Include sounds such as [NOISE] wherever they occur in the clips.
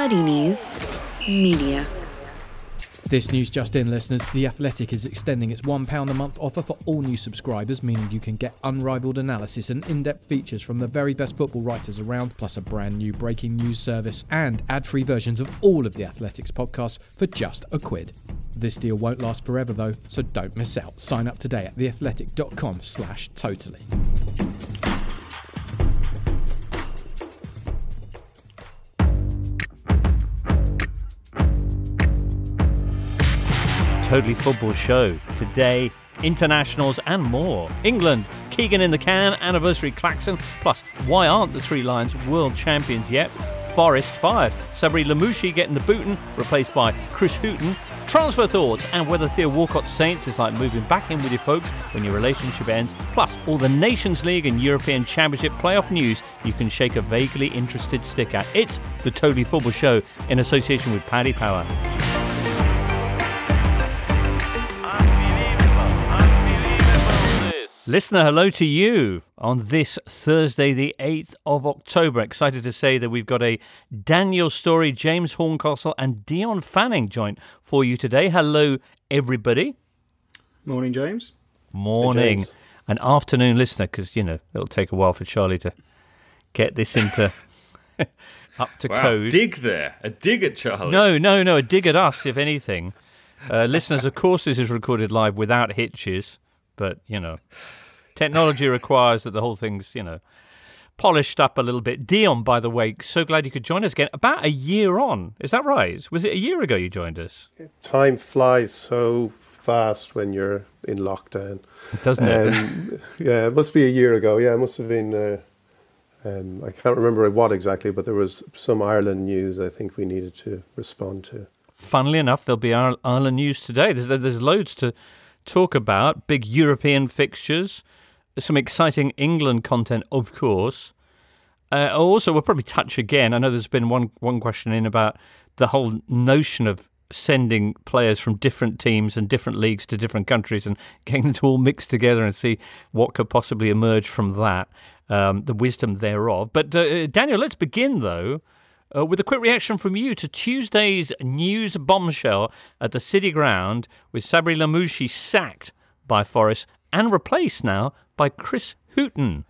Muddy Knees Media. This news just in, listeners. The Athletic is extending its £1 a month offer for all new subscribers, meaning you can get unrivaled analysis and in depth features from the very best football writers around, plus a brand new breaking news service and ad free versions of all of the Athletic's podcasts for just a quid. This deal won't last forever though, so don't miss out. Sign up today at theathletic.com slash totally. Totally Football Show. Today, internationals and more. England, Keegan in the can, anniversary klaxon. Plus, why aren't the Three Lions world champions yet? Forest fired. Sabri Lamouchi getting the booten, replaced by Chris Hughton. Transfer thoughts and whether Theo Walcott's Saints is like moving back in with your folks when your relationship ends. Plus, all the Nations League and European Championship playoff news you can shake a vaguely interested stick at. It's the Totally Football Show in association with Paddy Power. Listener, hello to you on this Thursday, the 8th of October. Excited to say that we've got a Daniel Storey, James Horncastle, and Dion Fanning joint for you today. Hello, everybody. Morning, James. Morning. James. An afternoon listener, because, you know, it'll take a while for Charlie to get this into [LAUGHS] up to Wow, code. dig there. A dig at Charlie. No, no, no. A dig at us, if anything. Uh, listeners, of course, this is recorded live without hitches, but you know, technology requires that the whole thing's you know polished up a little bit. Dion, by the way, so glad you could join us again. About a year on, is that right? Was it a year ago you joined us? Time flies so fast when you're in lockdown. It [LAUGHS] doesn't it? Um, yeah, it must be a year ago. Yeah, it must have been. Uh, um, I can't remember what exactly, but there was some Ireland news I think we needed to respond to. Funnily enough, there'll be Ireland news today. There's there's loads to talk about. Big European fixtures, some exciting England content, of course. Uh, also, we'll probably touch again. I know there's been one one question in about the whole notion of sending players from different teams and different leagues to different countries and getting them to all mix together and see what could possibly emerge from that, um, the wisdom thereof. But uh, Daniel, let's begin though. Uh, with a quick reaction from you to Tuesday's news bombshell at the City Ground with Sabri Lamouchi sacked by Forest and replaced now by Chris Hughton.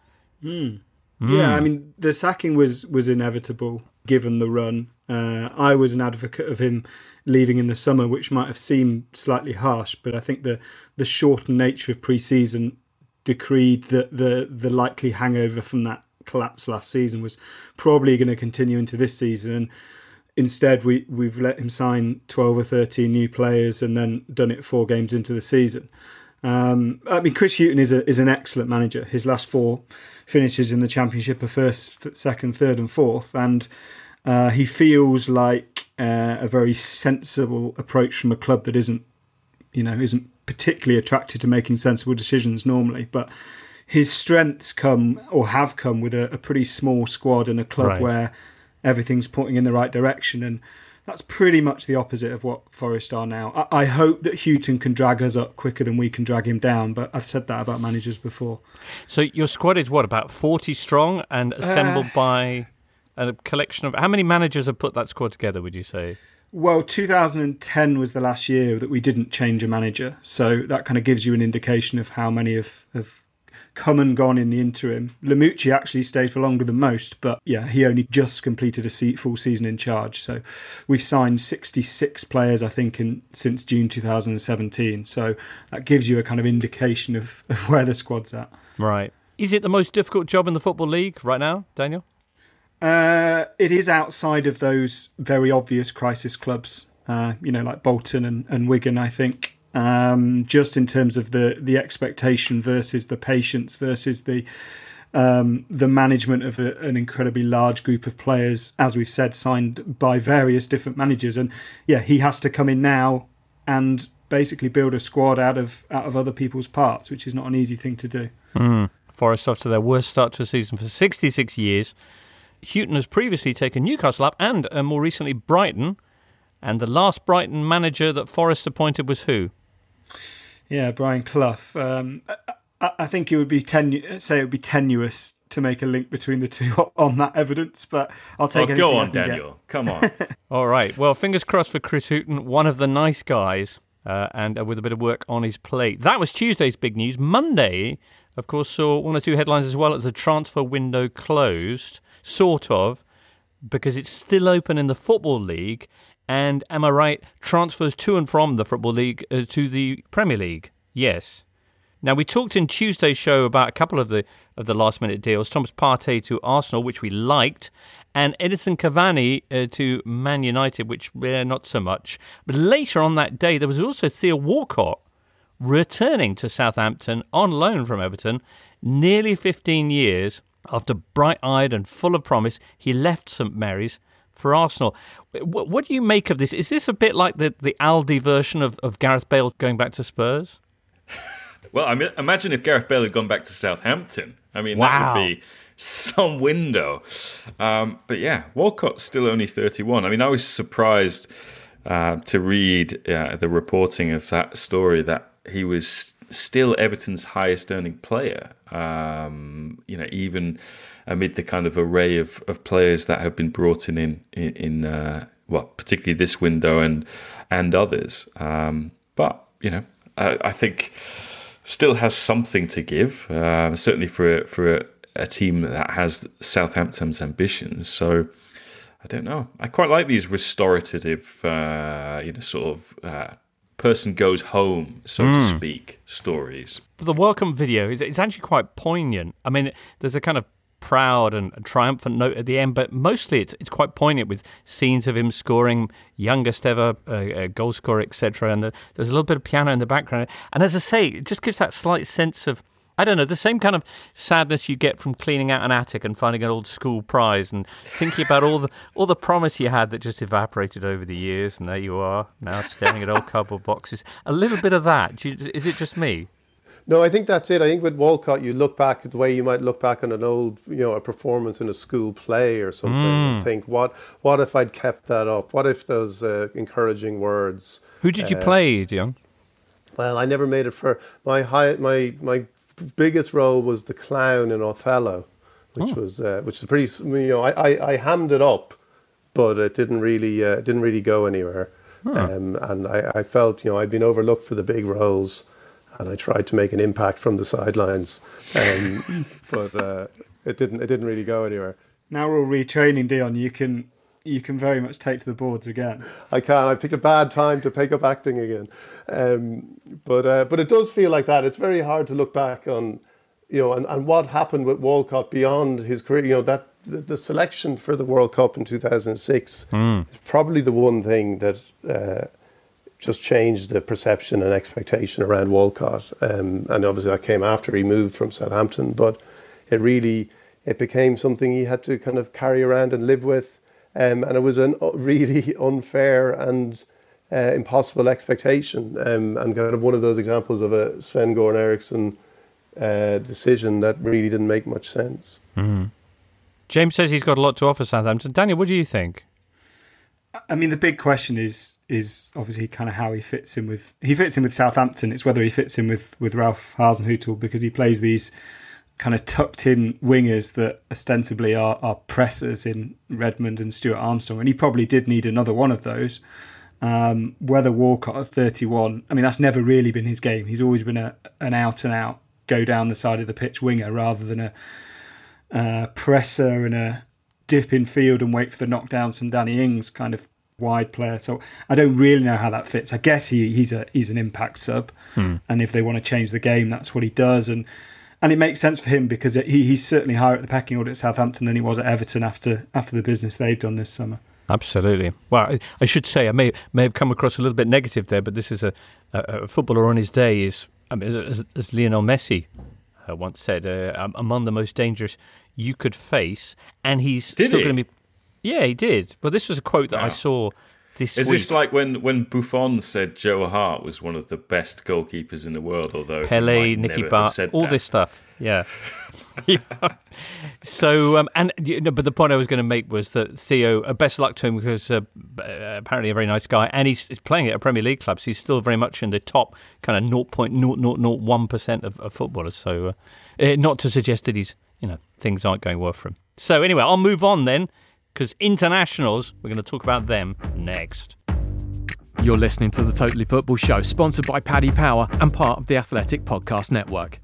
Yeah, I mean the sacking was was inevitable given the run. Uh, I was an advocate of him leaving in the summer, which might have seemed slightly harsh, but I think the the shortened nature of pre-season decreed that the the likely hangover from that collapse last season was probably going to continue into this season. And instead, we we've let him sign twelve or thirteen new players and then done it four games into the season. Um, I mean, Chris Hughton is a, is an excellent manager. His last four finishes in the championship are first, second, third, and fourth, and uh, he feels like uh, a very sensible approach from a club that isn't, you know, isn't particularly attracted to making sensible decisions normally. But his strengths come or have come with a, a pretty small squad and a club Right. where everything's pointing in the right direction and. That's pretty much the opposite of what Forest are now. I, I hope that Hughton can drag us up quicker than we can drag him down, but I've said that about managers before. So your squad is what about forty strong and assembled Uh, by a collection of how many managers have put that squad together? Would you say? Well, 2010 was the last year that we didn't change a manager, so that kind of gives you an indication of how many have, have come and gone in the interim. Lamouchi actually stayed for longer than most, but yeah, he only just completed a full season in charge. So we've signed 66 players, I think, in since June 2017. So that gives you a kind of indication of, [LAUGHS] of where the squad's at. Right. Is it the most difficult job in the football league right now, Daniel? Uh, it is outside of those very obvious crisis clubs, uh, you know, like Bolton and, and Wigan, I think. Um, just in terms of the, the expectation versus the patience versus the um, the management of a, an incredibly large group of players, as we've said, signed by various different managers. And yeah, he has to come in now and basically build a squad out of out of other people's parts, which is not an easy thing to do. Forest off to their worst start to a season for 66 years. Hughton has previously taken Newcastle up and uh, more recently Brighton. And the last Brighton manager that Forest appointed was who? Yeah, Brian Clough. Um, I, I think it would be tenu- say it would be tenuous to make a link between the two [LAUGHS] on that evidence, but I'll take oh, go on, Daniel. Get. Come on. [LAUGHS] All right. Well, fingers crossed for Chris Hughton, one of the nice guys, uh, and uh, with a bit of work on his plate. That was Tuesday's big news. Monday, of course, saw one or two headlines as well as the transfer window closed, sort of, because it's still open in the Football League. And am I right? Transfers to and from the Football League uh, to the Premier League. Yes. Now we talked in Tuesday's show about a couple of the of the last minute deals. Thomas Partey to Arsenal, which we liked, and Edinson Cavani uh, to Man United, which uh, not so much. But later on that day, there was also Theo Walcott returning to Southampton on loan from Everton, nearly 15 years after bright-eyed and full of promise, he left St Mary's for Arsenal. What, what, do you make of this? Is this a bit like the, the Aldi version of, of Gareth Bale going back to Spurs? [LAUGHS] well, I mean, imagine if Gareth Bale had gone back to Southampton. I mean, wow. that would be some window. Um, but yeah, Walcott's still only 31. I mean, I was surprised uh, to read uh, the reporting of that story that he was still Everton's highest earning player. Um, you know, even amid the kind of array of, of players that have been brought in in, in uh, well, particularly this window and and others. Um, but you know, I, I, think still has something to give. Um, certainly for for a, a team that has Southampton's ambitions. So. I don't know. I quite like these restorative, uh, you know, sort of uh, person goes home, so mm. to hmm. speak, stories. But the welcome video is it's actually quite poignant. I mean, there's a kind of proud and triumphant note at the end, but mostly it's it's quite poignant with scenes of him scoring youngest ever uh, uh, goal scorer, etc. And the, there's a little bit of piano in the background. And as I say, it just gives that slight sense of I don't know, the same kind of sadness you get from cleaning out an attic and finding an old school prize and thinking about all the all the promise you had that just evaporated over the years, and there you are now staring at old cardboard boxes. A little bit of that. Is it just me? No, I think that's it. I think with Walcott, you look back at the way you might look back on an old, you know, a performance in a school play or something, mm. and think, what, what if I'd kept that up? What if those uh, encouraging words? Who did you uh, play, Dion? Well, I never made it for my high, my my biggest role was the clown in Othello, which oh. was uh, which is pretty. You know, I, I, I hammed it up, but it didn't really uh, didn't really go anywhere. Huh. Um, and I, I felt you know I'd been overlooked for the big roles, and I tried to make an impact from the sidelines, um, [LAUGHS] but uh, it didn't it didn't really go anywhere. Now we're all retraining, Dion. You can you can very much take to the boards again. I can. I picked a bad time to pick up acting again, um, but uh, but it does feel like that. It's very hard to look back on, you know, and, and what happened with Walcott beyond his career. You know that the, the selection for the World Cup in two thousand six mm. is probably the one thing that. Uh, just changed the perception and expectation around Walcott, um, and obviously that came after he moved from Southampton. But it really it became something he had to kind of carry around and live with um, and it was a really [LAUGHS] unfair and uh, impossible expectation, um, and kind of one of those examples of a Sven Goran Eriksson uh, decision that really didn't make much sense. Mm-hmm. James says he's got a lot to offer Southampton. Daniel, what do you think? I mean, the big question is is obviously kind of how he fits in with he fits in with Southampton. It's whether he fits in with with Ralph Hasenhüttl because he plays these kind of tucked in wingers that ostensibly are, are pressers in Redmond and Stuart Armstrong, and he probably did need another one of those. Um, whether Walcott at 31, I mean, that's never really been his game. He's always been a, an out and out, go down the side of the pitch winger rather than a, a presser and a dip in field and wait for the knockdowns from Danny Ings kind of wide player. So I don't really know how that fits. I guess he, he's a he's an impact sub, hmm. and if they want to change the game, that's what he does. And and it makes sense for him because he, he's certainly higher at the pecking order at Southampton than he was at Everton after after the business they've done this summer. Absolutely. Well, I should say I may may have come across a little bit negative there, but this is a, a, a footballer on his day is I mean, as, as Lionel Messi uh, once said, uh, among the most dangerous you could face, and he's did still going to be. Yeah, he did. But this was a quote that wow. I saw this Is week. this like when, when Buffon said Joe Hart was one of the best goalkeepers in the world, although Pele, Nicky Butt, said all that. this stuff. Yeah. [LAUGHS] yeah. So, um, and you know, but the point I was going to make was that Theo, uh, best luck to him because uh, uh, apparently a very nice guy, and he's, he's playing at a Premier League club, so he's still very much in the top kind of 0.0001 percent of, of footballers. So, uh, uh, not to suggest that he's, you know, things aren't going well for him. So, anyway, I'll move on then because internationals, we're going to talk about them next. You're listening to the Totally Football Show, sponsored by Paddy Power and part of the Athletic Podcast Network.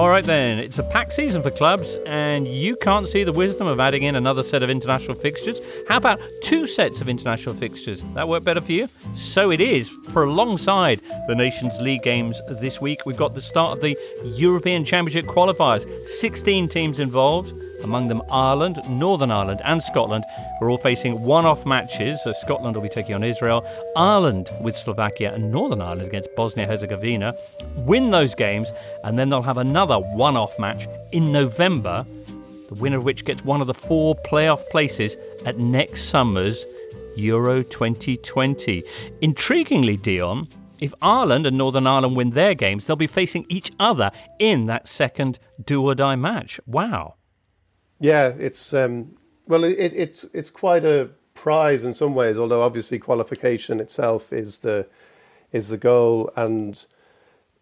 All right, then. It's a packed season for clubs, and you can't see the wisdom of adding in another set of international fixtures. How about two sets of international fixtures? That work better for you? So it is. For alongside the Nations League games this week, we've got the start of the European Championship qualifiers. 16 teams involved. Among them, Ireland, Northern Ireland, and Scotland. We're all facing one off matches. So Scotland will be taking on Israel, Ireland with Slovakia, and Northern Ireland against Bosnia Herzegovina. Win those games, and then they'll have another one off match in November, the winner of which gets one of the four playoff places at next summer's Euro 2020. Intriguingly, Dion, if Ireland and Northern Ireland win their games, they'll be facing each other in that second do or die match. Wow. Yeah, it's um, well, it, it's it's quite a prize in some ways. Although obviously qualification itself is the is the goal, and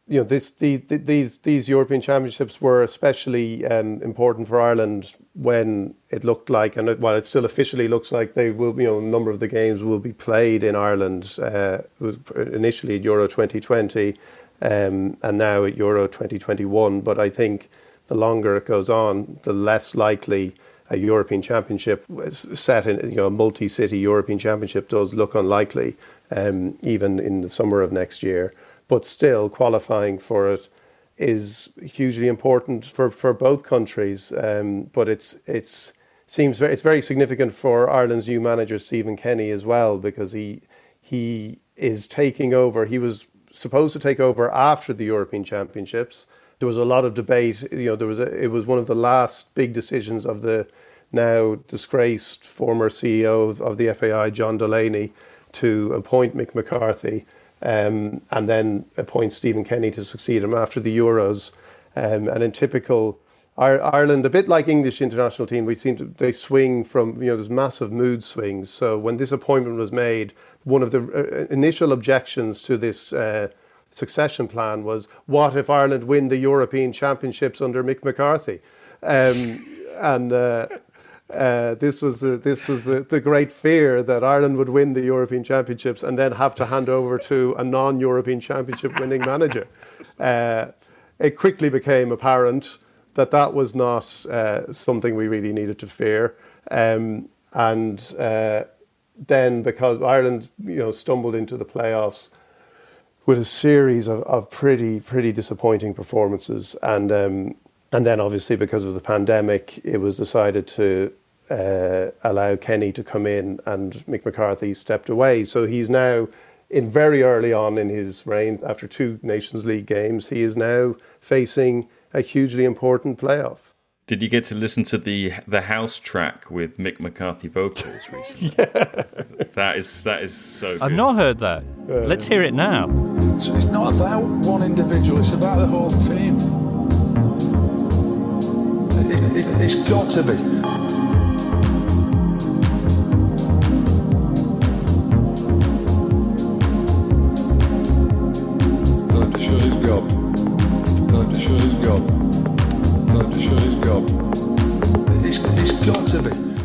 you know this the, the these these European Championships were especially um, important for Ireland when it looked like, and while it still officially looks like they will, you know, a number of the games will be played in Ireland. Uh, initially at Euro 2020, um, and now at Euro 2021. But I think the longer it goes on, the less likely a European Championship set in you know a multi-city European Championship does look unlikely, um, even in the summer of next year. But still, qualifying for it is hugely important for, for both countries. Um, but it's it's seems very, it's very significant for Ireland's new manager Stephen Kenny as well because he he is taking over. He was supposed to take over after the European Championships there was a lot of debate. You know, there was a, it was one of the last big decisions of the now disgraced former CEO of, of the FAI, John Delaney, to appoint Mick McCarthy um, and then appoint Stephen Kenny to succeed him after the Euros. Um, and in typical Ireland, a bit like English international team, we seem to they swing from you know there's massive mood swings. So when this appointment was made, one of the initial objections to this. Uh, succession plan was what if Ireland win the European Championships under Mick McCarthy, um, and uh, uh, this was the, this was the, the, great fear that Ireland would win the European Championships and then have to hand over to a non-European Championship winning manager. Uh, it quickly became apparent that that was not uh, something we really needed to fear, um, and uh, then because Ireland you know stumbled into the playoffs with a series of, of pretty pretty disappointing performances. And um, and then obviously because of the pandemic it was decided to uh, allow Kenny to come in and Mick McCarthy stepped away. So he's now in very early on in his reign after two Nations League games he is now facing a hugely important playoff did you get to listen to the the house track with Mick McCarthy vocals [LAUGHS] recently? yeah. That is that is so. Good. I've not heard that. Let's hear it now. So it's not about one individual; it's about the whole team. It, it, it's got to be.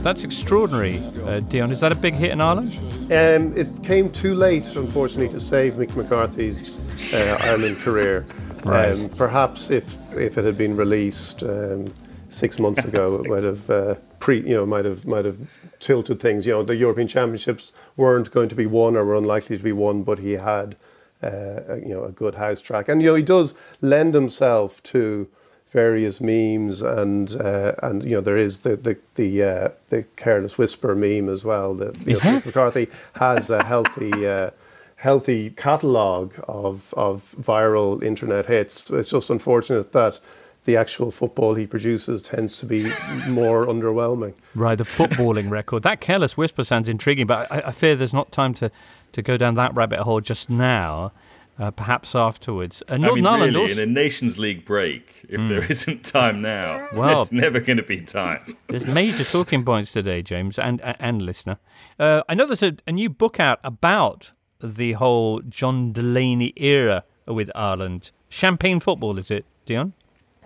That's extraordinary, uh, Dion. Is that a big hit in Ireland? Um, it came too late, unfortunately, to save Mick McCarthy's uh, Ireland career. [LAUGHS] Right. Um, perhaps if if it had been released um, six months ago, [LAUGHS] it might have uh, pre, you know, might have might have tilted things. You know, the European Championships weren't going to be won or were unlikely to be won, but he had, uh, you know, a good house track, and you know, he does lend himself to various memes and uh, and you know there is the the the, uh, the careless whisper meme as well that you know, McCarthy has a healthy uh, healthy catalogue of of viral internet hits. It's just unfortunate that the actual football he produces tends to be more underwhelming. Right, the footballing record. That careless whisper sounds intriguing, but I, I, fear there's not time to, to go down that rabbit hole just now. Uh, perhaps afterwards. Uh, I mean, really, also... in a Nations League break, if mm. there [LAUGHS] isn't time now, [LAUGHS] well, there's never going to be time. [LAUGHS] there's major talking points today, James, and and listener. Uh, I know there's a, a new book out about the whole John Delaney era with Ireland. Champagne football, is it, Dion?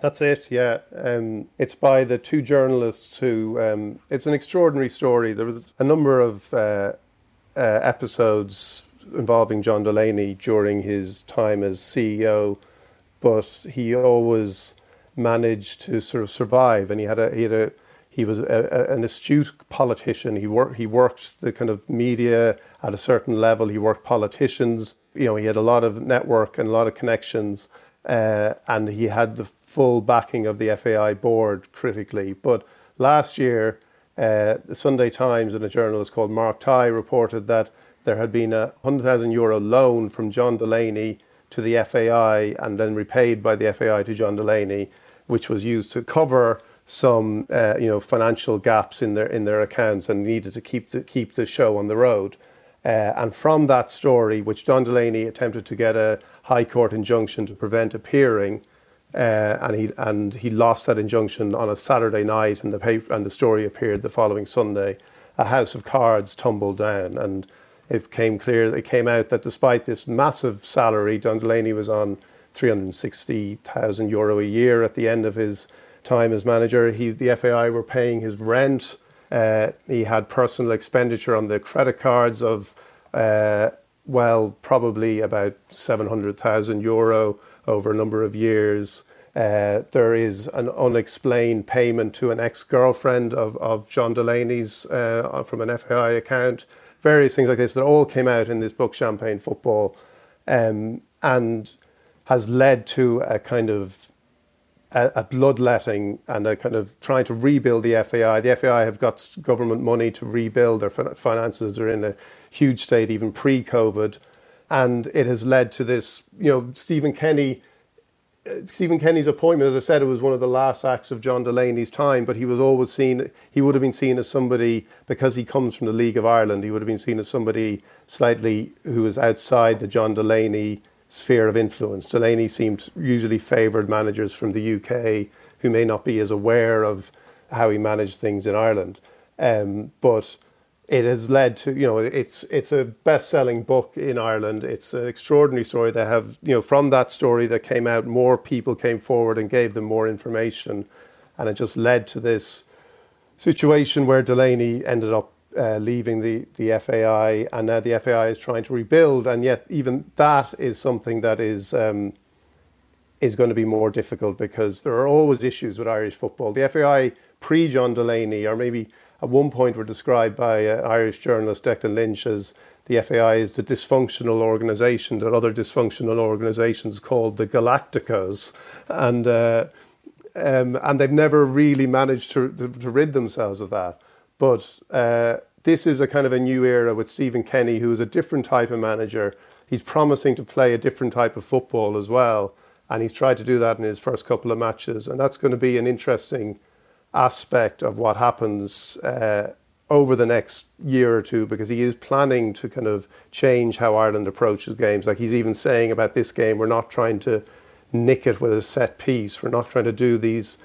That's it, yeah. Um, it's by the two journalists who. Um, it's an extraordinary story. There was a number of uh, uh, episodes involving John Delaney during his time as CEO, but he always managed to sort of survive. And he had a he had a he was a, a, an astute politician. He worked he worked the kind of media at a certain level. He worked politicians. You know, he had a lot of network and a lot of connections, uh, and he had the full backing of the FAI board critically. But last year, uh, the Sunday Times and a journalist called Mark Tighe reported that there had been a 100,000 euro loan from John Delaney to the FAI and then repaid by the FAI to John Delaney, which was used to cover some uh, you know financial gaps in their in their accounts and needed to keep the keep the show on the road. Uh, and from that story, which John Delaney attempted to get a High Court injunction to prevent appearing, uh, and he and he lost that injunction on a Saturday night, and the paper and the story appeared the following Sunday. A house of cards tumbled down, and it became clear. It came out that despite this massive salary, John Delaney was on three hundred sixty thousand euro a year at the end of his time as manager. He, the FAI were paying his rent. Uh, he had personal expenditure on the credit cards of, uh, well, probably about seven hundred thousand euro over a number of years. Uh, there is an unexplained payment to an ex girlfriend of, of John Delaney's uh, from an FAI account. Various things like this that all came out in this book, Champagne Football, um, and has led to a kind of a, a, bloodletting and a kind of trying to rebuild the FAI. The FAI have got government money to rebuild their finances are in a huge state even pre-COVID and it has led to this. You know, Stephen Kenny. Stephen Kenny's appointment, as I said, it was one of the last acts of John Delaney's time, but he was always seen, he would have been seen as somebody, because he comes from the League of Ireland, he would have been seen as somebody slightly who was outside the John Delaney sphere of influence. Delaney seemed usually favoured managers from the UK who may not be as aware of how he managed things in Ireland. Um, but it has led to you know it's it's a best-selling book in Ireland. It's an extraordinary story. They have you know from that story that came out, more people came forward and gave them more information, and it just led to this situation where Delaney ended up uh, leaving the the FAI, and now the FAI is trying to rebuild, and yet even that is something that is. Um, is going to be more difficult because there are always issues with Irish football. The FAI pre John Delaney, or maybe at one point were described by uh, Irish journalist Declan Lynch as the FAI is the dysfunctional organisation that other dysfunctional organisations called the Galacticos, and uh, um, and they've never really managed to, to, to rid themselves of that. But uh, this is a kind of a new era with Stephen Kenny, who is a different type of manager. He's promising to play a different type of football as well, and he's tried to do that in his first couple of matches, and that's going to be an interesting aspect of what happens uh, over the next year or two because he is planning to kind of change how Ireland approaches games. Like he's even saying about this game, we're not trying to nick it with a set piece. We're not trying to do these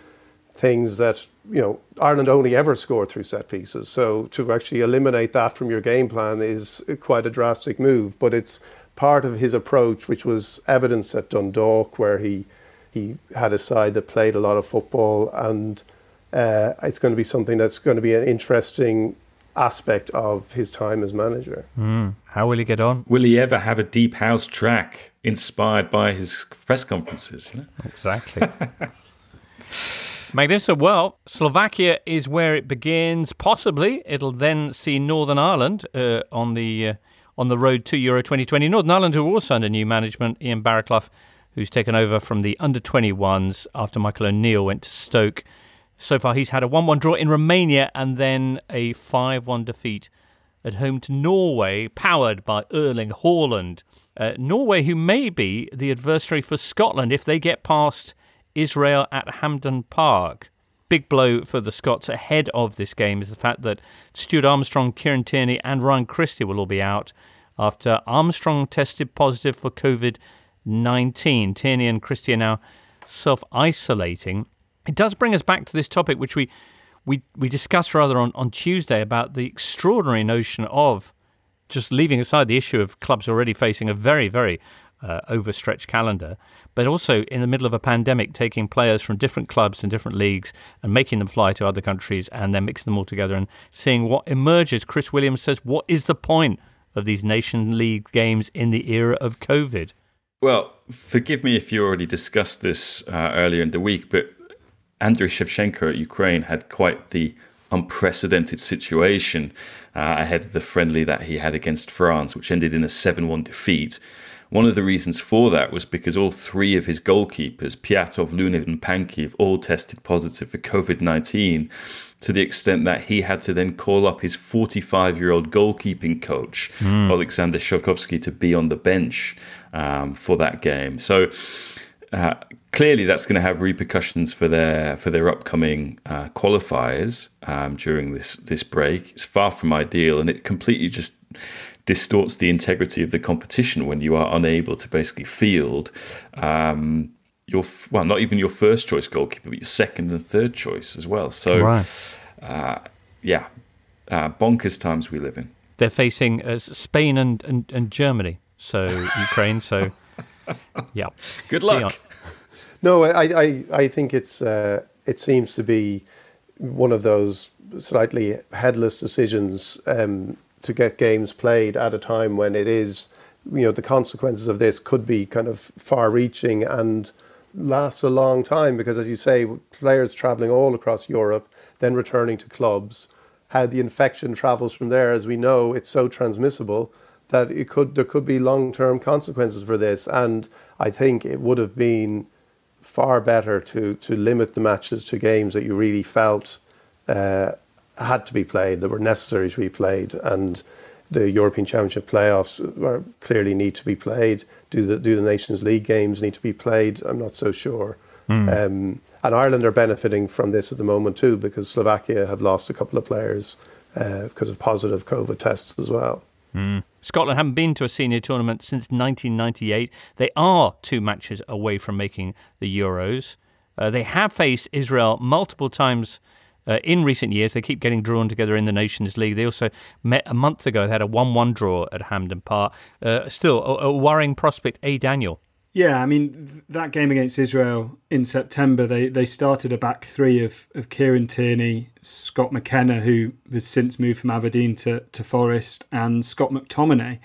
things that you know Ireland only ever score through set pieces. So to actually eliminate that from your game plan is quite a drastic move. But it's part of his approach, which was evidence at Dundalk, where he he had a side that played a lot of football and uh, it's going to be something that's going to be an interesting aspect of his time as manager. Mm. How will he get on? Will he ever have a deep house track inspired by his press conferences? You know? Exactly. Magnificent. Well, Slovakia is where it begins. Possibly it'll then see Northern Ireland uh, on the uh, on the road to Euro 2020. Northern Ireland, who are also under new management, Ian Baraclough, who's taken over from the under 21s after Michael O'Neill went to Stoke. So far, he's had a 1 1 draw in Romania and then a 5 1 defeat at home to Norway, powered by Erling Haaland. Uh, Norway, who may be the adversary for Scotland if they get past Israel at Hampden Park. Big blow for the Scots ahead of this game is the fact that Stuart Armstrong, Kieran Tierney, and Ryan Christie will all be out after Armstrong tested positive for COVID 19. Tierney and Christie are now self isolating. It does bring us back to this topic, which we, we, we discussed rather on, on Tuesday about the extraordinary notion of just leaving aside the issue of clubs already facing a very, very uh, overstretched calendar, but also in the middle of a pandemic, taking players from different clubs and different leagues and making them fly to other countries and then mixing them all together and seeing what emerges. Chris Williams says, What is the point of these Nation League games in the era of COVID? Well, forgive me if you already discussed this uh, earlier in the week, but Andriy Shevchenko at Ukraine had quite the unprecedented situation uh, ahead of the friendly that he had against France, which ended in a 7 1 defeat. One of the reasons for that was because all three of his goalkeepers, Pyatov, Lunin, and Pankiv, all tested positive for COVID 19 to the extent that he had to then call up his 45 year old goalkeeping coach, mm. Alexander Shovkovskyi, to be on the bench um, for that game. So uh, clearly, that's going to have repercussions for their for their upcoming uh, qualifiers um, during this this break. It's far from ideal, and it completely just distorts the integrity of the competition when you are unable to basically field um, your well, not even your first choice goalkeeper, but your second and third choice as well. So, right. uh, yeah, uh, bonkers times we live in. They're facing uh, Spain and, and, and Germany, so Ukraine. So, [LAUGHS] yeah, good luck. No, I, I, I think it's uh, it seems to be one of those slightly headless decisions um, to get games played at a time when it is, you know, the consequences of this could be kind of far reaching and last a long time because, as you say, players traveling all across Europe, then returning to clubs, how the infection travels from there, as we know, it's so transmissible that it could there could be long term consequences for this. And I think it would have been far better to to limit the matches to games that you really felt uh, had to be played, that were necessary to be played, and the European Championship playoffs are, clearly need to be played. Do the do the Nations League games need to be played? I'm not so sure. Mm. Um, and Ireland are benefiting from this at the moment too, because Slovakia have lost a couple of players uh, because of positive COVID tests as well. Mm. Scotland haven't been to a senior tournament since 1998. They are two matches away from making the Euros. Uh, they have faced Israel multiple times uh, in recent years. They keep getting drawn together in the Nations League. They also met a month ago. They had a 1 1 draw at Hampden Park. Uh, still, a, a, worrying prospect. A. Daniel. Yeah, I mean, that game against Israel in September, they, they started a back three of, of Kieran Tierney, Scott McKenna, who has since moved from Aberdeen to, to Forest, and Scott McTominay.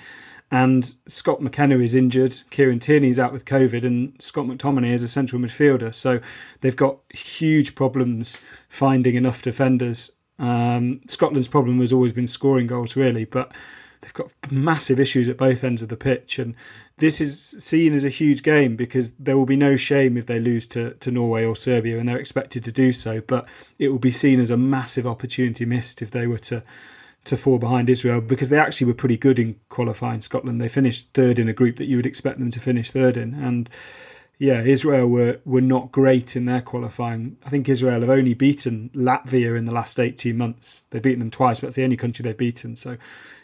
And Scott McKenna is injured. Kieran Tierney is out with COVID, and Scott McTominay is a central midfielder. So they've got huge problems finding enough defenders. Um, Scotland's problem has always been scoring goals, really, but they've got massive issues at both ends of the pitch. And this is seen as a huge game because there will be no shame if they lose to, to Norway or Serbia, and they're expected to do so. But it will be seen as a massive opportunity missed if they were to to fall behind Israel because they actually were pretty good in qualifying Scotland. They finished third in a group that you would expect them to finish third in, and yeah, Israel were were not great in their qualifying. I think Israel have only beaten Latvia in the last eighteen months. They've beaten them twice, but it's the only country they've beaten. So,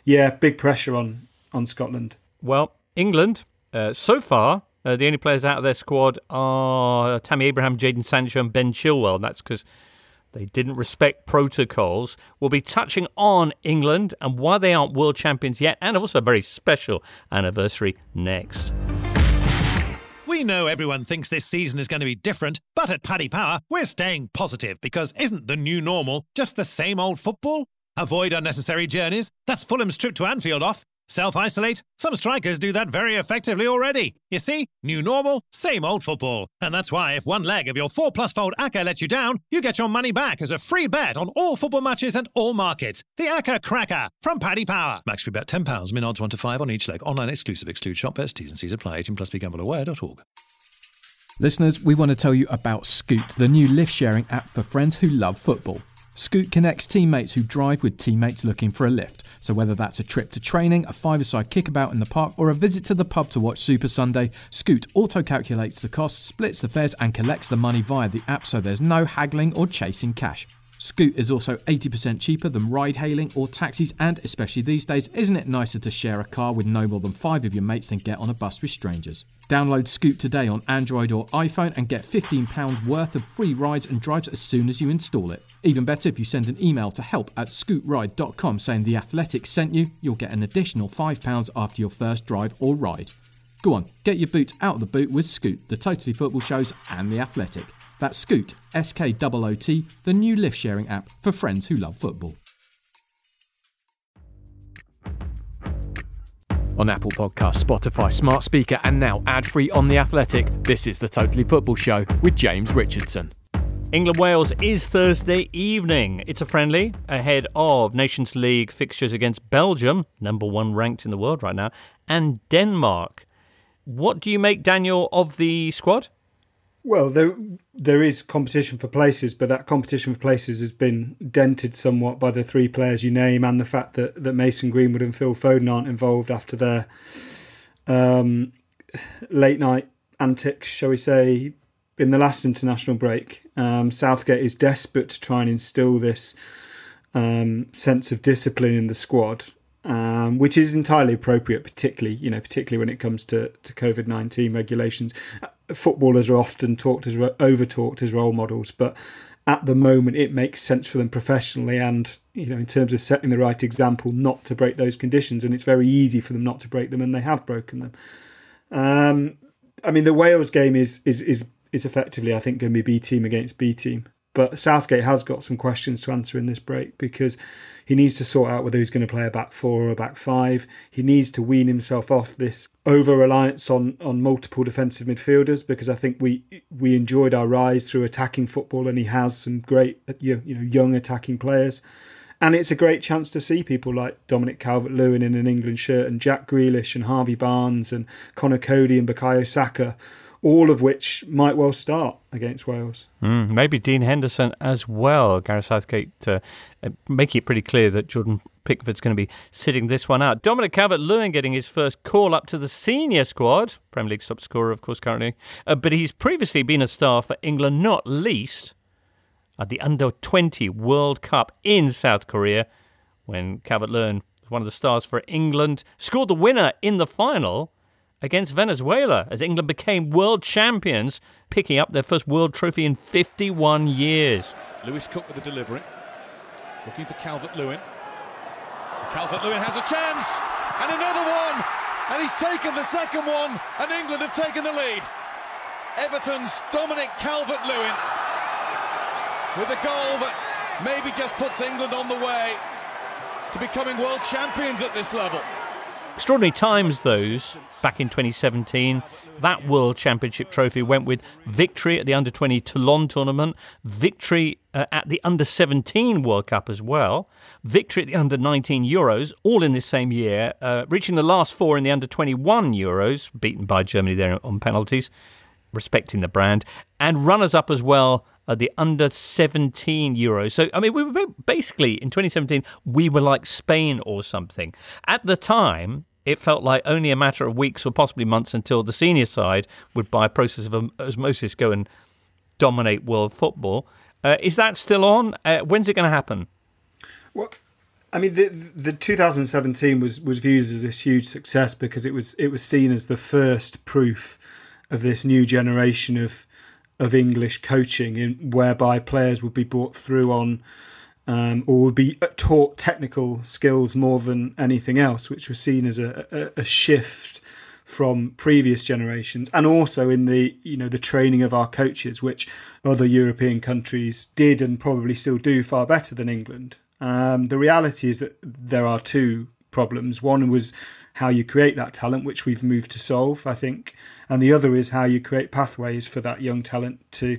yeah, big pressure on on Scotland. Well, England uh, so far. Uh, the only players out of their squad are Tammy Abraham, Jadon Sancho, and Ben Chilwell. And that's because they didn't respect protocols. We'll be touching on England and why they aren't world champions yet, and also a very special anniversary next. We know everyone thinks this season is going to be different, but at Paddy Power, we're staying positive because isn't the new normal just the same old football? Avoid unnecessary journeys. That's Fulham's trip to Anfield off. Self isolate? Some strikers do that very effectively already. You see, new normal, same old football. And that's why if one leg of your 4 plus fold ACCA lets you down, you get your money back as a free bet on all football matches and all markets. The ACCA Cracker from Paddy Power. Max free bet £10, min odds 1 to 5 on each leg. Online exclusive. Exclude shop bets. T's and C's apply. 18 plus begambleaware.org. Listeners, we want to tell you about Scoot, the new lift sharing app for friends who love football. Scoot connects teammates who drive with teammates looking for a lift So whether that's a trip to training, a five-a-side kickabout in the park, or a visit to the pub to watch Super Sunday, Scoot auto-calculates the costs, splits the fares, and collects the money via the app so there's no haggling or chasing cash. Scoot is also 80% cheaper than ride hailing or taxis, and especially these days, isn't it nicer to share a car with no more than five of your mates than get on a bus with strangers? Download Scoot today on Android or iPhone and get £15 worth of free rides and drives as soon as you install it. Even better, if you send an email to help at scootride.com saying the Athletic sent you, you'll get an additional £5 after your first drive or ride. Go on, get your boots out of the boot with Scoot, the Totally Football shows, and the Athletic. That's Scoot, S K O O T, the new lift sharing app for friends who love football. On Apple Podcasts, Spotify, Smart Speaker, and now ad free on The Athletic, this is the Totally Football Show with James Richardson. England Wales is Thursday evening. It's a friendly ahead of Nations League fixtures against Belgium, number one ranked in the world right now, and Denmark. What do you make, Daniel, of the squad? Well, there there is competition for places, but that competition for places has been dented somewhat by the three players you name and the fact that, that Mason Greenwood and Phil Foden aren't involved after their um, late night antics, shall we say, in the last international break. Um, Southgate is desperate to try and instill this um, sense of discipline in the squad. Um, which is entirely appropriate, particularly you know, particularly when it comes to, to COVID nineteen regulations. Footballers are often talked as over talked as role models, but at the moment it makes sense for them professionally and you know in terms of setting the right example not to break those conditions. And it's very easy for them not to break them and they have broken them. Um, i mean the wales game is is is is effectively i think going to be b team against b team but southgate has got some questions to answer in this break because he needs to sort out whether he's going to play a back four or a back five. He needs to wean himself off this over reliance on on multiple defensive midfielders because I think we we enjoyed our rise through attacking football and he has some great you know young attacking players. And it's a great chance to see people like Dominic Calvert Lewin in an England shirt and Jack Grealish and Harvey Barnes and Conor Coady and Bukayo Saka all of which might well start against Wales. Mm, maybe Dean Henderson as well. Gareth Southgate uh, uh, making it pretty clear that Jordan Pickford's going to be sitting this one out. Dominic Calvert-Lewin getting his first call up to the senior squad. Premier League top scorer, of course, currently. Uh, but he's previously been a star for England, not least at the Under-20 World Cup in South Korea when Calvert-Lewin one of the stars for England, scored the winner in the final against Venezuela as England became world champions, picking up their first world trophy in 51 years. Lewis Cook with the delivery, looking for Calvert Lewin. Calvert Lewin has a chance, and another one, and he's taken the second one, and England have taken the lead. Everton's Dominic Calvert Lewin with a goal that maybe just puts England on the way to becoming world champions at this level. Extraordinary times, those, back in 2017. That World Championship trophy went with victory at the Under 20 Toulon tournament, victory uh, at the Under 17 World Cup as well, victory at the Under 19 Euros, all in this same year, uh, reaching the last four in the Under 21 Euros, beaten by Germany there on penalties, respecting the brand, and runners up as well uh, the under 17 Euros. So, I mean, we were basically in 2017, we were like Spain or something. At the time, it felt like only a matter of weeks or possibly months until the senior side would, by a process of osmosis, go and dominate world football. Uh, is that still on? Uh, when's it going to happen? Well, I mean, the the 2017 was was viewed as this huge success because it was it was seen as the first proof of this new generation of of English coaching, in whereby players would be brought through on um, or would be taught technical skills more than anything else, which was seen as a, a, a, shift from previous generations, and also in the you know the training of our coaches, which other European countries did and probably still do far better than England. Um, the reality is that there are two problems. One was how you create that talent, which we've moved to solve, I think, and the other is how you create pathways for that young talent to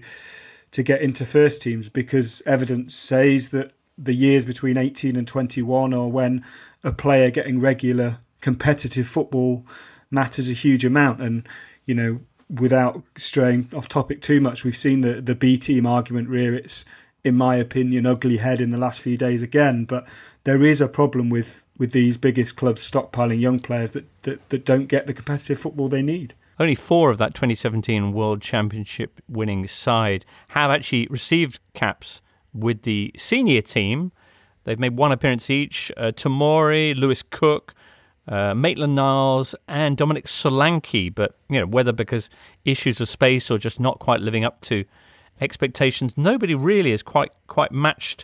to get into first teams because evidence says that the years between 18 and 21 are when a player getting regular competitive football matters a huge amount. And you know without straying off topic too much we've seen the the B team argument rear its in my opinion ugly head in the last few days again. But there is a problem with with these biggest clubs stockpiling young players that, that, that don't get the competitive football they need. Only four of that 2017 World Championship winning side have actually received caps with the senior team. They've made one appearance each. Uh, Tomori, Lewis Cook, uh, Maitland Niles, and Dominic Solanke. But you know whether because issues of space or just not quite living up to expectations, nobody really has quite quite matched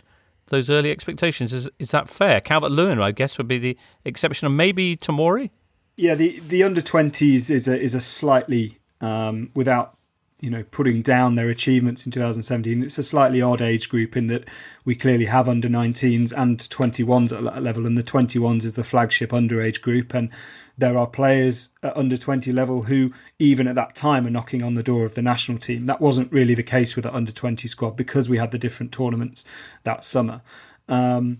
those early expectations. Is is that fair? Calvert Lewin, I guess, would be the exception, and maybe Tomori. Yeah, the the under twenties is a is a slightly um, without you know putting down their achievements in 2017. It's a slightly odd age group in that we clearly have under 19s and 21s at that level, and the 21s is the flagship underage group, and there are players at under 20 level who even at that time are knocking on the door of the national team. That wasn't really the case with the under 20 squad because we had the different tournaments that summer. Um,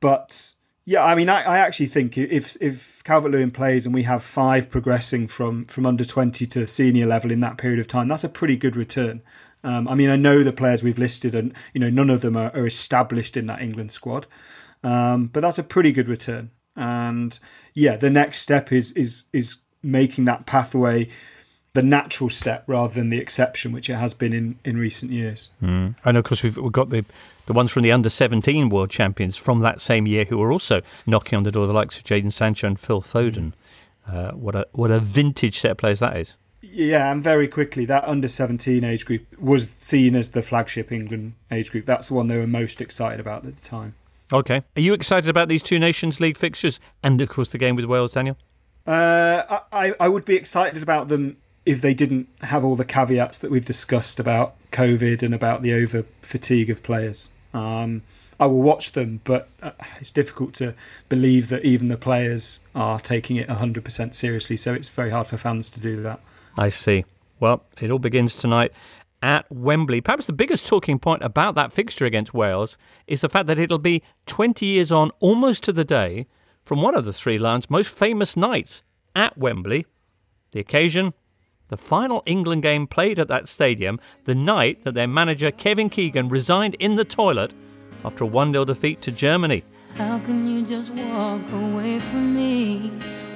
but yeah, I mean, I, I actually think if if Calvert Lewin plays and we have five progressing from from under twenty to senior level in that period of time, that's a pretty good return. Um, I mean, I know the players we've listed, and you know, none of them are, are established in that England squad, um, but that's a pretty good return. And yeah, the next step is is is making that pathway the natural step rather than the exception, which it has been in, in recent years. Mm. And of course, we've, we've got the the ones from the under 17 world champions from that same year who were also knocking on the door, the likes of Jadon Sancho and Phil Foden. Uh, what a what a vintage set of players that is. Yeah, and very quickly, that under 17 age group was seen as the flagship England age group. That's the one they were most excited about at the time. Okay. Are you excited about these two Nations League fixtures and, of course, the game with Wales, Daniel? Uh, I, I would be excited about them if they didn't have all the caveats that we've discussed about COVID and about the over fatigue of players. Um, I will watch them, but uh, it's difficult to believe that even the players are taking it 100% seriously. So it's very hard for fans to do that. I see. Well, it all begins tonight at Wembley. Perhaps the biggest talking point about that fixture against Wales is the fact that it'll be 20 years on, almost to the day, from one of the Three Lions' most famous nights at Wembley. The occasion, the final England game played at that stadium the night that their manager Kevin Keegan resigned in the toilet after a 1 0 defeat to Germany. How can you just walk away from me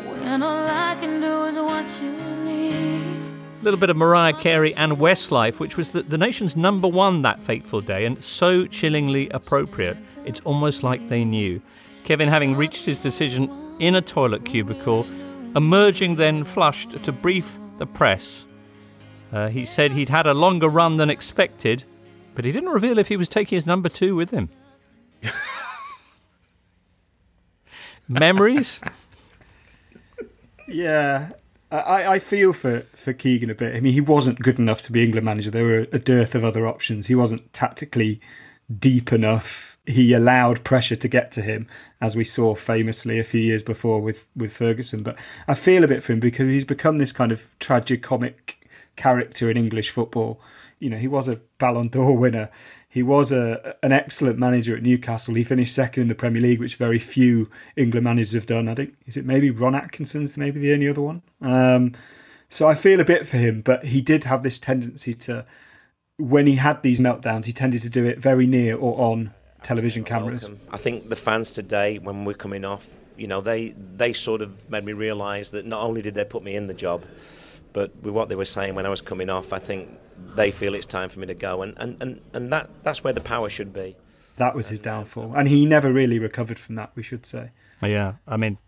when all I can do is watch you leave? A little bit of Mariah Carey and Westlife, which was the, the nation's number one that fateful day and so chillingly appropriate. It's almost like they knew. Kevin, having reached his decision in a toilet cubicle, emerging then flushed to brief the press. Uh, he said he'd had a longer run than expected, but he didn't reveal if he was taking his number two with him. [LAUGHS] Memories? Yeah, I, I feel for, for Keegan a bit. I mean, he wasn't good enough to be England manager. There were a dearth of other options. He wasn't tactically deep enough he allowed pressure to get to him, as we saw famously a few years before with, with Ferguson. But I feel a bit for him because he's become this kind of tragic comic character in English football. You know, he was a Ballon d'Or winner. He was a an excellent manager at Newcastle. He finished second in the Premier League, which very few England managers have done. I think is it maybe Ron Atkinson's maybe the only other one. Um, so I feel a bit for him, but he did have this tendency to, when he had these meltdowns, he tended to do it very near or on television cameras. Welcome. I think the fans today, when we're coming off, you know, they they sort of made me realise that not only did they put me in the job, but with what they were saying when I was coming off, I think they feel it's time for me to go, and and, and, and that that's where the power should be. That was his downfall, and he never really recovered from that. We should say. Yeah, I mean,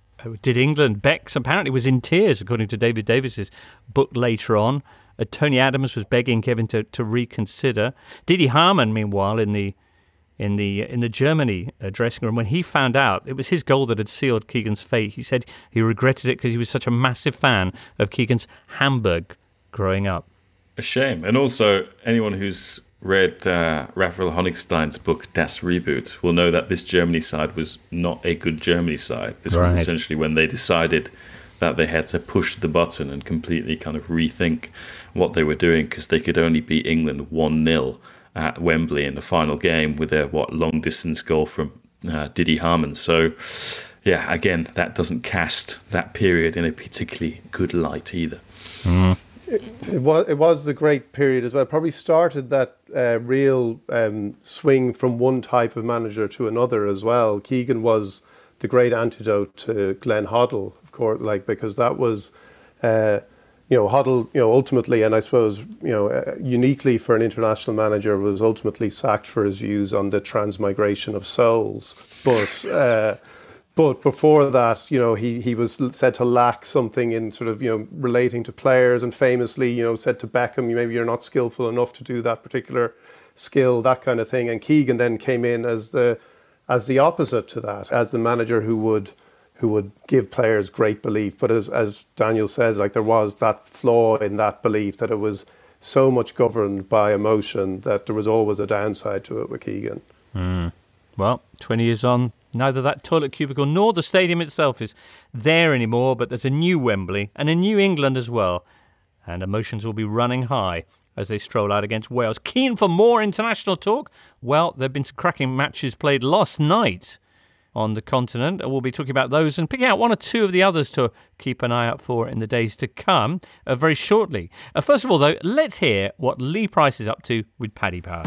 did England? Becks apparently was in tears, according to David Davis's book later on. Uh, Tony Adams was begging Kevin to, to reconsider. Didi Hamann, meanwhile, in the in the in the Germany uh, dressing room when he found out it was his goal that had sealed Keegan's fate. He said he regretted it because he was such a massive fan of Keegan's Hamburg growing up. A shame, and also anyone who's read uh, Raphael Honigstein's book Das Reboot will know that this Germany side was not a good Germany side. This right. was essentially when they decided that they had to push the button and completely kind of rethink what they were doing because they could only beat England 1 0 at Wembley in the final game with a what long distance goal from uh, Didi Hamann. So, yeah, again, that doesn't cast that period in a particularly good light either. Mm. It, it, was it was the great period as well. Probably started that uh, real um, swing from one type of manager to another as well. Keegan was the great antidote to Glenn Hoddle, of course, like because that was. Uh, you know, Hoddle, you know, ultimately, and I suppose, you know, uh, uniquely for an international manager, was ultimately sacked for his views on the transmigration of souls. But uh, but before that, you know, he, he was said to lack something in sort of, you know, relating to players and famously, you know, said to Beckham, maybe you're not skillful enough to do that particular skill, that kind of thing. And Keegan then came in as the as the opposite to that, as the manager who would who would give players great belief. But as, as Daniel says, like there was that flaw in that belief that it was so much governed by emotion that there was always a downside to it with Keegan. Mm. Well, 20 years on, neither that toilet cubicle nor the stadium itself is there anymore, but there's a new Wembley and a new England as well. And emotions will be running high as they stroll out against Wales. Keen for more international talk? Well, there have been some cracking matches played last night on the continent. And we'll be talking about those and picking out one or two of the others to keep an eye out for in the days to come uh, very shortly. Uh, first of all, though, let's hear what Lee Price is up to with Paddy Power.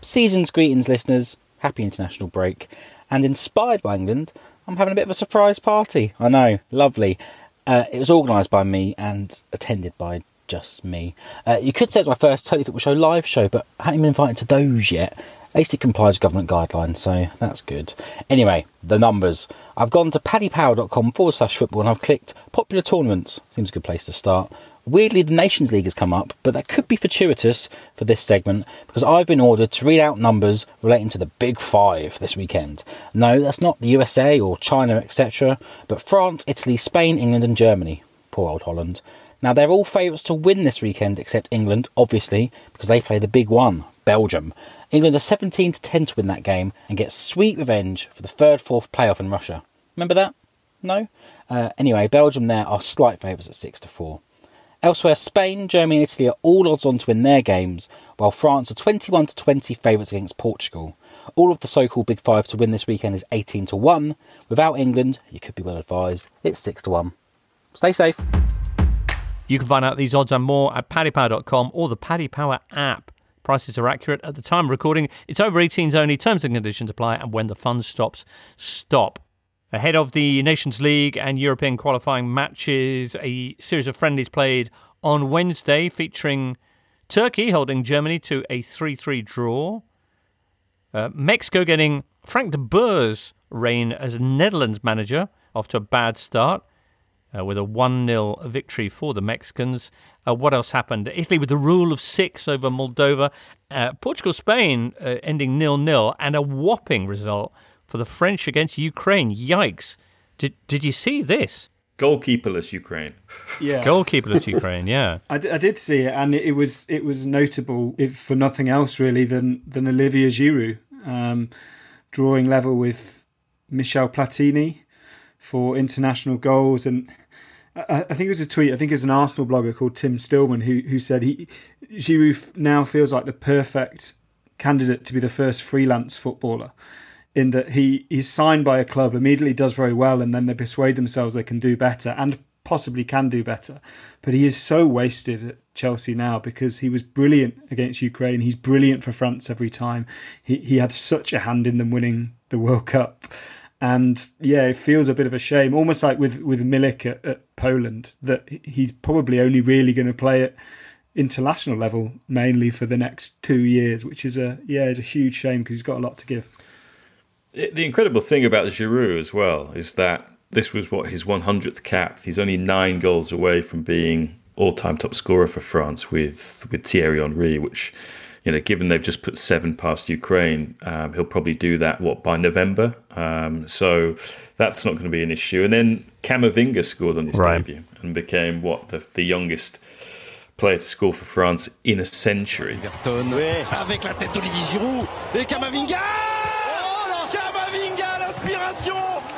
Season's greetings, listeners. Happy international break. And inspired by England, I'm having a bit of a surprise party. I know, lovely. Uh, it was organised by me and attended by just me. Uh, you could say it's my first Totally Football Show live show, but I haven't been invited to those yet. It complies with government guidelines, so that's good. Anyway, the numbers. I've gone to paddypower.com forward slash football and I've clicked popular tournaments. Seems a good place to start. Weirdly, the Nations League has come up, but that could be fortuitous for this segment because I've been ordered to read out numbers relating to the Big Five this weekend. No, that's not the USA or China, etc., but France, Italy, Spain, England, and Germany. Poor old Holland. Now, they're all favourites to win this weekend, except England, obviously, because they play the big one, Belgium. England are 17 to 10 to win that game and get sweet revenge for the third, fourth playoff in Russia. Remember that? No? Uh, anyway, Belgium there are slight favourites at 6 to 4. Elsewhere, Spain, Germany, and Italy are all odds on to win their games, while France are 21 to 20 favourites against Portugal. All of the so-called Big Five to win this weekend is 18 to 1. Without England, you could be well advised, it's 6 to 1. Stay safe. You can find out these odds and more at paddypower.com or the Paddy Power app. Prices are accurate at the time of recording. It's over 18s only. Terms and conditions apply. And when the fun stops, stop. Ahead of the Nations League and European qualifying matches, a series of friendlies played on Wednesday featuring Turkey holding Germany to a 3 3 draw. Uh, Mexico getting Frank de Boer's reign as Netherlands manager off to a bad start uh, with a 1 0 victory for the Mexicans. Uh, what else happened? Italy with the rule of six over Moldova. Uh, Portugal Spain uh, ending nil nil, and a whopping result for the French against Ukraine. Yikes. Did, did you see this? Goalkeeperless Ukraine. [LAUGHS] Yeah, goalkeeperless Ukraine. Yeah, [LAUGHS] I, d- I did see it, and it was it was notable, if for nothing else really, than than Olivier Giroud um, drawing level with Michel Platini for international goals. And I, think it was a tweet. I think it was an Arsenal blogger called Tim Stillman who who said he Giroud now feels like the perfect candidate to be the first freelance footballer. In that he he's signed by a club, immediately does very well, and then they persuade themselves they can do better and possibly can do better. But he is so wasted at Chelsea now because he was brilliant against Ukraine. He's brilliant for France every time. He he had such a hand in them winning the World Cup and yeah, it feels a bit of a shame, almost like with with Milik at, at Poland, that he's probably only really going to play at international level mainly for the next two years, which is a yeah, is a huge shame because he's got a lot to give. The incredible thing about Giroud as well is that this was what his 100th cap. He's only nine goals away from being all-time top scorer for France with with Thierry Henry, which you know, given they've just put seven past Ukraine, um, he'll probably do that what by November. Um, so that's not going to be an issue. And then Camavinga scored on his right. debut and became what the, the youngest player to score for France in a century. Avec la tête d'Olivier Giroud et Camavinga Camavinga l'inspiration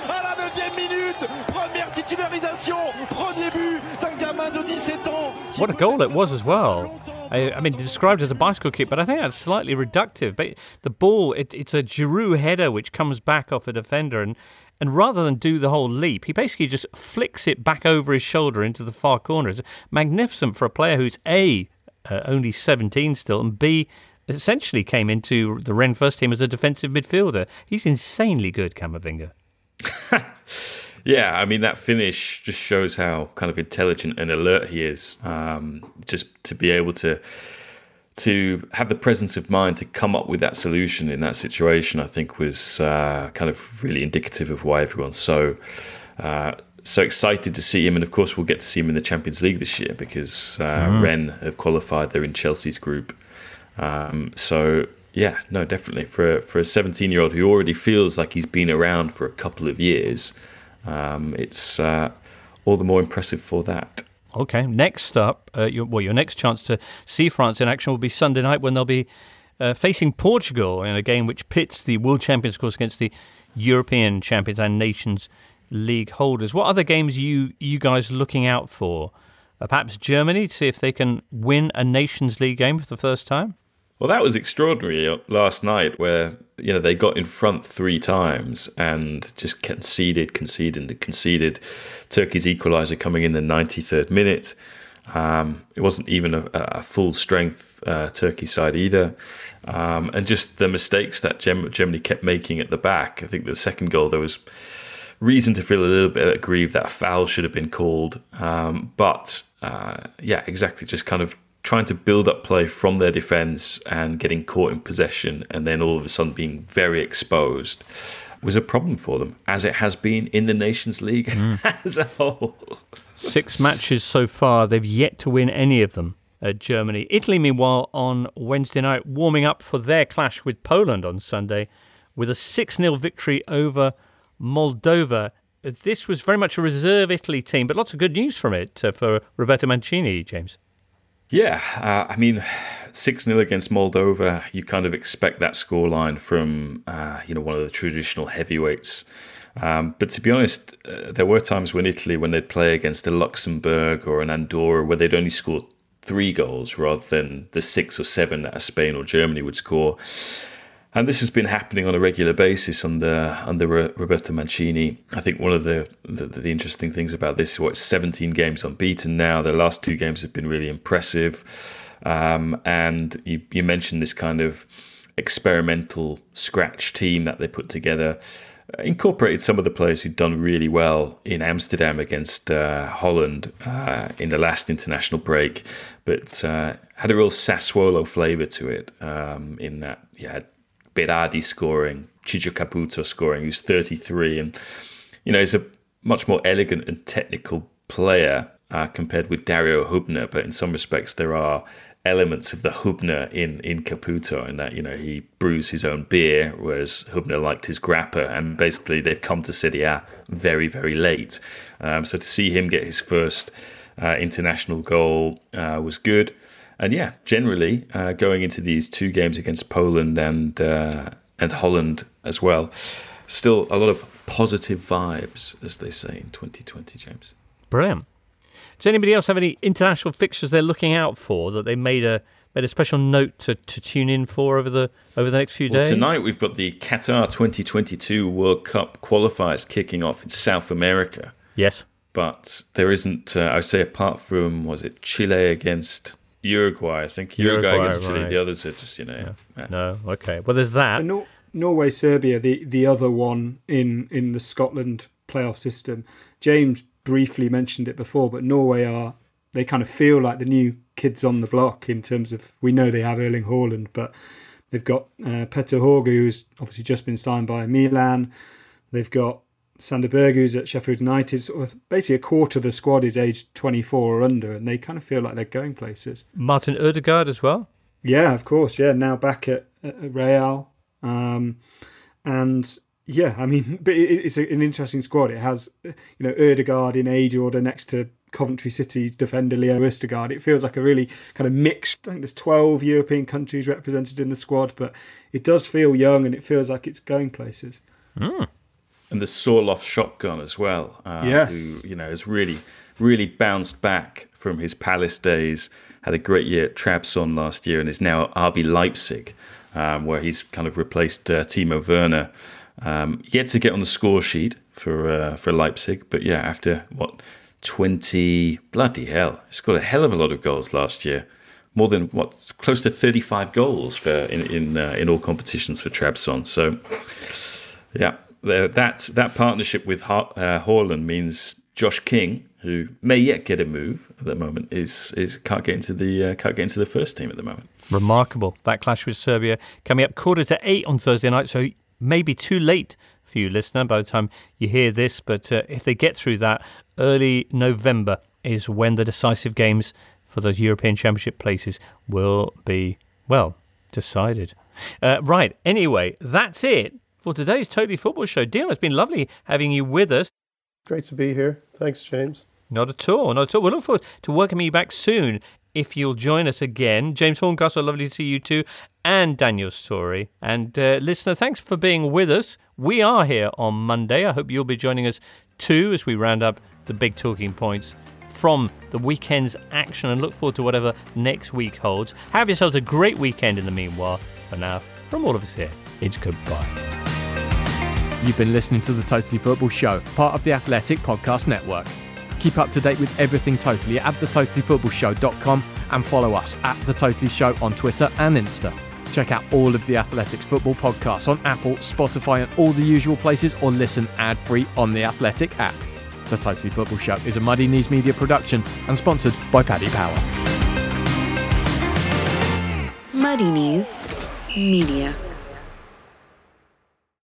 à la neuvième minute première titularisation premier but d'un gamin de 17 ans What a goal it was as well I, I mean, described as a bicycle kick, but I think that's slightly reductive. But the ball, it, it's a Giroud header which comes back off a defender, and and rather than do the whole leap, he basically just flicks it back over his shoulder into the far corner. It's magnificent for a player who's a uh, only 17 still, and b essentially came into the Rennes first team as a defensive midfielder. He's insanely good, Camavinga. [LAUGHS] Yeah, I mean that finish just shows how kind of intelligent and alert he is. Um, just to be able to to have the presence of mind to come up with that solution in that situation, I think was uh, kind of really indicative of why everyone's so uh, so excited to see him. And of course, we'll get to see him in the Champions League this year because uh, mm. Rennes have qualified. They're in Chelsea's group. Um, so yeah, no, definitely for for a 17 year old who already feels like he's been around for a couple of years um, it's uh, all the more impressive for that. Okay, next up, uh, your, well, your next chance to see France in action will be Sunday night when they'll be uh, facing Portugal in a game which pits the world champions, of course, against the European champions and Nations League holders. What other games are you you guys looking out for? Uh, perhaps Germany to see if they can win a Nations League game for the first time. Well, that was extraordinary last night, where you know they got in front three times and just conceded, conceded, and conceded. Turkey's equaliser coming in the 93rd minute. Um, it wasn't even a, a full strength uh, Turkey side either, um, and just the mistakes that Germany kept making at the back. I think the second goal there was reason to feel a little bit aggrieved that a foul should have been called, um, but uh, yeah, exactly, just kind of trying to build up play from their defence and getting caught in possession and then all of a sudden being very exposed was a problem for them, as it has been in the Nations League [LAUGHS] mm. as a whole. Six matches so far, they've yet to win any of them. at Germany. Italy, meanwhile, on Wednesday night, warming up for their clash with Poland on Sunday with a 6 0 victory over Moldova. This was very much a reserve Italy team, but lots of good news from it uh, for Roberto Mancini, James. Yeah, uh, I mean, 6 0 against Moldova, you kind of expect that scoreline from, uh, you know, one of the traditional heavyweights. Um, but to be honest, uh, there were times when Italy, when they'd play against a Luxembourg or an Andorra, where they'd only score three goals rather than the six or seven that a Spain or Germany would score. And this has been happening on a regular basis under under Roberto Mancini. I think one of the, the, the interesting things about this is what 17 games unbeaten now. Their last two games have been really impressive. Um, and you, you mentioned this kind of experimental scratch team that they put together. Uh, incorporated some of the players who'd done really well in Amsterdam against uh, Holland uh, in the last international break, but uh, had a real Sassuolo flavour to it. Um, in that, yeah, Berardi scoring, Ciccio Caputo scoring, who's 33, and you know he's a much more elegant and technical player uh, compared with Dario Hubner. But in some respects, there are elements of the Hubner in in Caputo, in that you know he brews his own beer, whereas Hubner liked his grappa, and basically they've come to Serie A very very late. Um, so to see him get his first uh, international goal uh, was good and yeah, generally uh, going into these two games against Poland and uh, and Holland as well, still a lot of positive vibes, as they say in 2020, James. Brilliant. Does anybody else have any international fixtures they're looking out for that they made a made a special note to, to tune in for over the over the next few well, days? Tonight we've got the Qatar 2022 World Cup qualifiers kicking off in South America. Yes, but there isn't. Uh, I would say apart from was it Chile against Uruguay, I think. Uruguay, Uruguay against Chile. Right. The others are just, you know. Yeah. Yeah. No, okay. Well, there's that. Nor- Norway, Serbia, the, the other one in, in the Scotland playoff system. James briefly mentioned it before, but Norway are, they kind of feel like the new kids on the block in terms of, we know they have Erling Haaland, but they've got uh, Petter Hauge, who's obviously just been signed by Milan. They've got Sander who's at Sheffield United, sort of basically a quarter of the squad is aged 24 or under, and they kind of feel like they're going places. Martin Odegaard as well? Yeah, of course. Yeah, now back at, at Real. Um, and yeah, I mean, [LAUGHS] but it's an interesting squad. It has, you know, Odegaard in age order next to Coventry City's defender Leo Østigård. It feels like a really kind of mixed. I think there's 12 European countries represented in the squad, but it does feel young and it feels like it's going places. Mm and the Sorloth shotgun as well. Uh, yes, who you know has really really bounced back from his Palace days. had a great year at Trabzon last year and is now at RB Leipzig, um, where he's kind of replaced uh, Timo Werner. Um, yet to get on the score sheet for uh, for Leipzig, but yeah, after what twenty bloody hell, he scored a hell of a lot of goals last year, more than what close to thirty five goals for in in uh, in all competitions for Trabzon. So yeah, that that partnership with uh, Haaland means Josh King, who may yet get a move at the moment, is is can't get into the uh, can't get into the first team at the moment. Remarkable that clash with Serbia coming up quarter to eight on Thursday night. So maybe too late for you, listener, by the time you hear this. But uh, if they get through that, early November is when the decisive games for those European Championship places will be, well, decided. Uh, right. Anyway, that's it for today's Totally Football Show. Dion, it's been lovely having you with us. Great to be here. Thanks, James. Not at all. Not at all. We look forward to welcoming you back soon if you'll join us again. James Horncastle, lovely to see you too, and Daniel Storey. And uh, listener, thanks for being with us. We are here on Monday. I hope you'll be joining us too as we round up the big talking points from the weekend's action and look forward to whatever next week holds. Have yourselves a great weekend in the meanwhile. For now, from all of us here, it's goodbye. You've been listening to the Totally Football Show, part of the Athletic Podcast Network. Keep up to date with everything Totally at thetotallyfootballshow.com and follow us at The Totally Show on Twitter and Insta. Check out all of the Athletics football podcasts on Apple, Spotify, and all the usual places, or listen ad free on the Athletic app. The Totally Football Show is a Muddy Knees Media production and sponsored by Paddy Power. Muddy Knees Media.